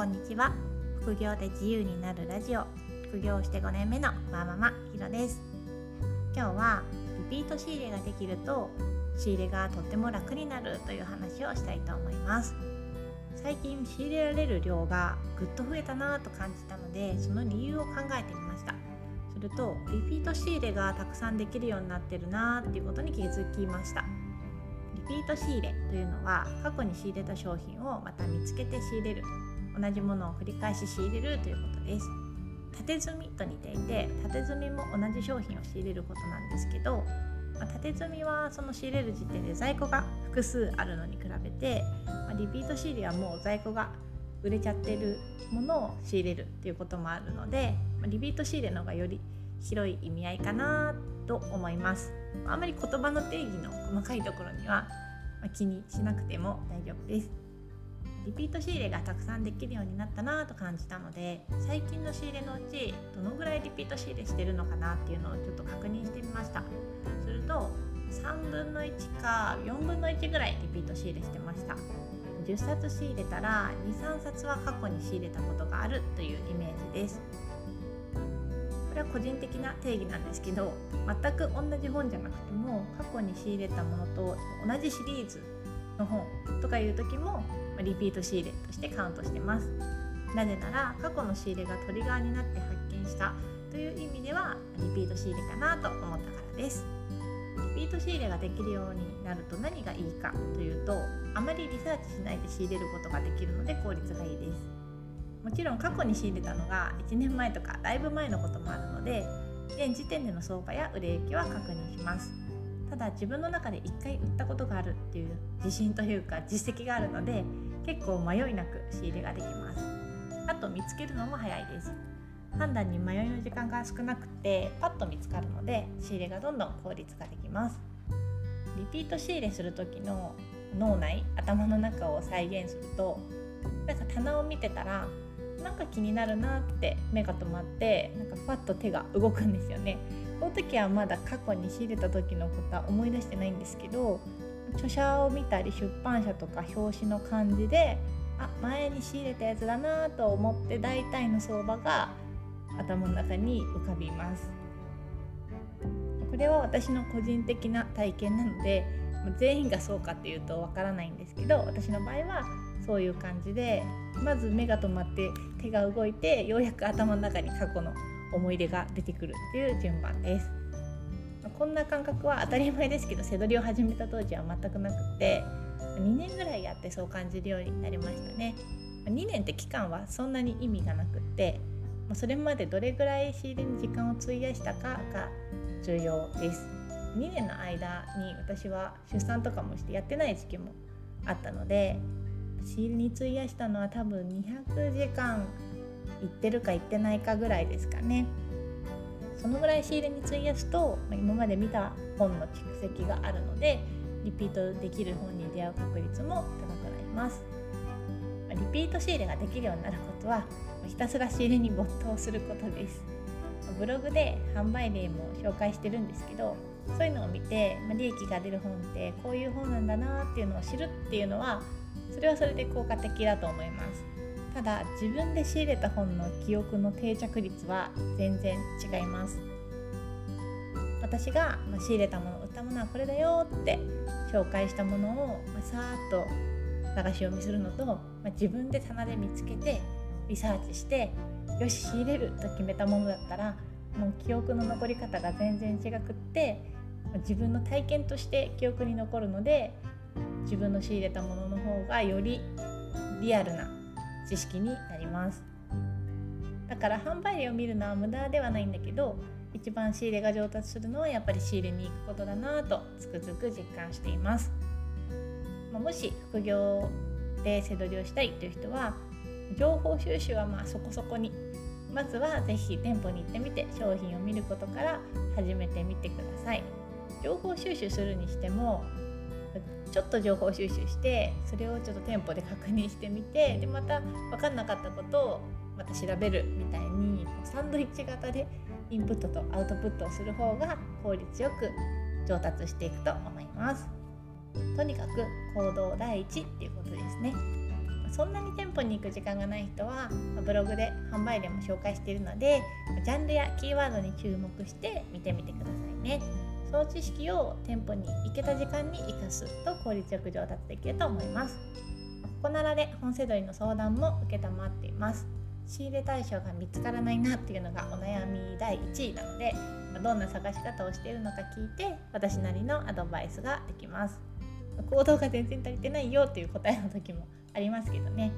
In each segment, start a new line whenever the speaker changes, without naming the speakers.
こんにちは。副業で自由になるラジオ。副業して5年目のワーママひろです。今日はリピート仕入れができると仕入れがとっても楽になるという話をしたいと思います。最近仕入れられる量がぐっと増えたなと感じたのでその理由を考えてみました。するとリピート仕入れがたくさんできるようになってるなっていうことに気づきました。リピート仕入れというのは過去に仕入れた商品をまた見つけて仕入れる。同じものを繰り返し仕入れるということです。縦積みと似ていて縦積みも同じ商品を仕入れることなんですけど、まあ、縦積みはその仕入れる時点で在庫が複数あるのに比べて、まあ、リピート仕入れはもう在庫が売れちゃってるものを仕入れるっていうこともあるので、まあ、リピート仕入れの方がより広い意味合いかなと思います。あんまり言葉の定義の細かいところには気にしなくても大丈夫です。リピート仕入れがたくさんできるようになったなと感じたので最近の仕入れのうちどのぐらいリピート仕入れしてるのかなっていうのをちょっと確認してみました。すると3分の1か4分の1ぐらいリピート仕入れしてました。10冊仕入れたら23冊は過去に仕入れたことがあるというイメージです。れは個人的な定義なんですけど全く同じ本じゃなくても過去に仕入れたものと同じシリーズの本とかいう時もリピート仕入れとしてカウントしてます。なぜなら過去の仕入れがトリガーになって発見したという意味ではリピート仕入れかなと思ったからです。リピート仕入れができるようになると何がいいかというとあまりリサーチしないで仕入れることができるので効率がいいです。もちろん過去に仕入れたのが1年前とかだいぶ前のこともあるので現時点での相場や売れ行きは確認します。ただ自分の中で1回売ったことがあるっていう自信というか実績があるので結構迷いなく仕入れができます。あと見つけるのも早いです。判断に迷いの時間が少なくてパッと見つかるので仕入れがどんどん効率化できます。リピート仕入れする時の脳内頭の中を再現するとなんか棚を見てたらなんか気になるなって目が止まってなんかパッと手が動くんですよね。この時はまだ過去に仕入れた時のことは思い出してないんですけど著者を見たり出版社とか表紙の感じであ前に仕入れたやつだなと思って大体の相場が頭の中に浮かびます。これは私の個人的な体験なので全員がそうかっていうとわからないんですけど私の場合はそういう感じでまず目が止まって手が動いてようやく頭の中に過去の思い出が出てくるっていう順番です。こんな感覚は当たり前ですけど背取りを始めた当時は全くなくて2年ぐらいやってそう感じるようになりましたね。2年って期間はそんなに意味がなくってそれまでどれぐらい仕入れに時間を費やしたかが重要です。2年の間に私は出産とかもしてやってない時期もあったので仕入れに費やしたのは多分200時間いってるかいってないかぐらいですかね。そのぐらい仕入れに費やすと今まで見た本の蓄積があるのでリピートできる本に出会う確率も高くなります。リピート仕入れができるようになることはひたすら仕入れに没頭することです。ブログで販売例も紹介してるんですけどそういうのを見て、利益が出る本ってこういう本なんだなっていうのを知るっていうのはそれはそれで効果的だと思います。ただ自分で仕入れた本の記憶の定着率は全然違います。私が仕入れたもの売ったものはこれだよって紹介したものをさーっと流し読みするのと、ま、自分で棚で見つけてリサーチしてよし仕入れると決めたものだったらもう記憶の残り方が全然違くって自分の体験として記憶に残るので自分の仕入れたものの方がよりリアルな知識になります。だから販売例を見るのは無駄ではないんだけど一番仕入れが上達するのはやっぱり仕入れに行くことだなとつくづく実感しています、まもし副業で背取りをしたいという人は情報収集はまあそこそこに。まずは是非店舗に行ってみて商品を見ることから始めてみてください。情報収集するにしてもちょっと情報収集してそれをちょっと店舗で確認してみてでまた分かんなかったことをまた調べるみたいにサンドイッチ型でインプットとアウトプットをする方が効率よく上達していくと思います。とにかく行動第一っていうことですね。そんなに店舗に行く時間がない人はブログで販売例も紹介しているのでジャンルやキーワードに注目して見てみてくださいねその知識を店舗に行けた時間に生かすと効率よく上達できると思います。ここならで本セドリの相談も承っています。仕入れ対象が見つからないなっていうのがお悩み第1位なのでどんな探し方をしているのか聞いて私なりのアドバイスができます。行動が全然足りてないよっていう答えの時もありますけどね。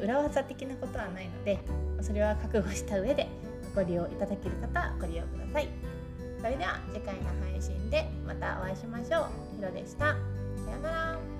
裏技的なことはないのでそれは覚悟した上でご利用いただける方はご利用ください。それでは次回の配信でまたお会いしましょう。ひろでした。さようなら。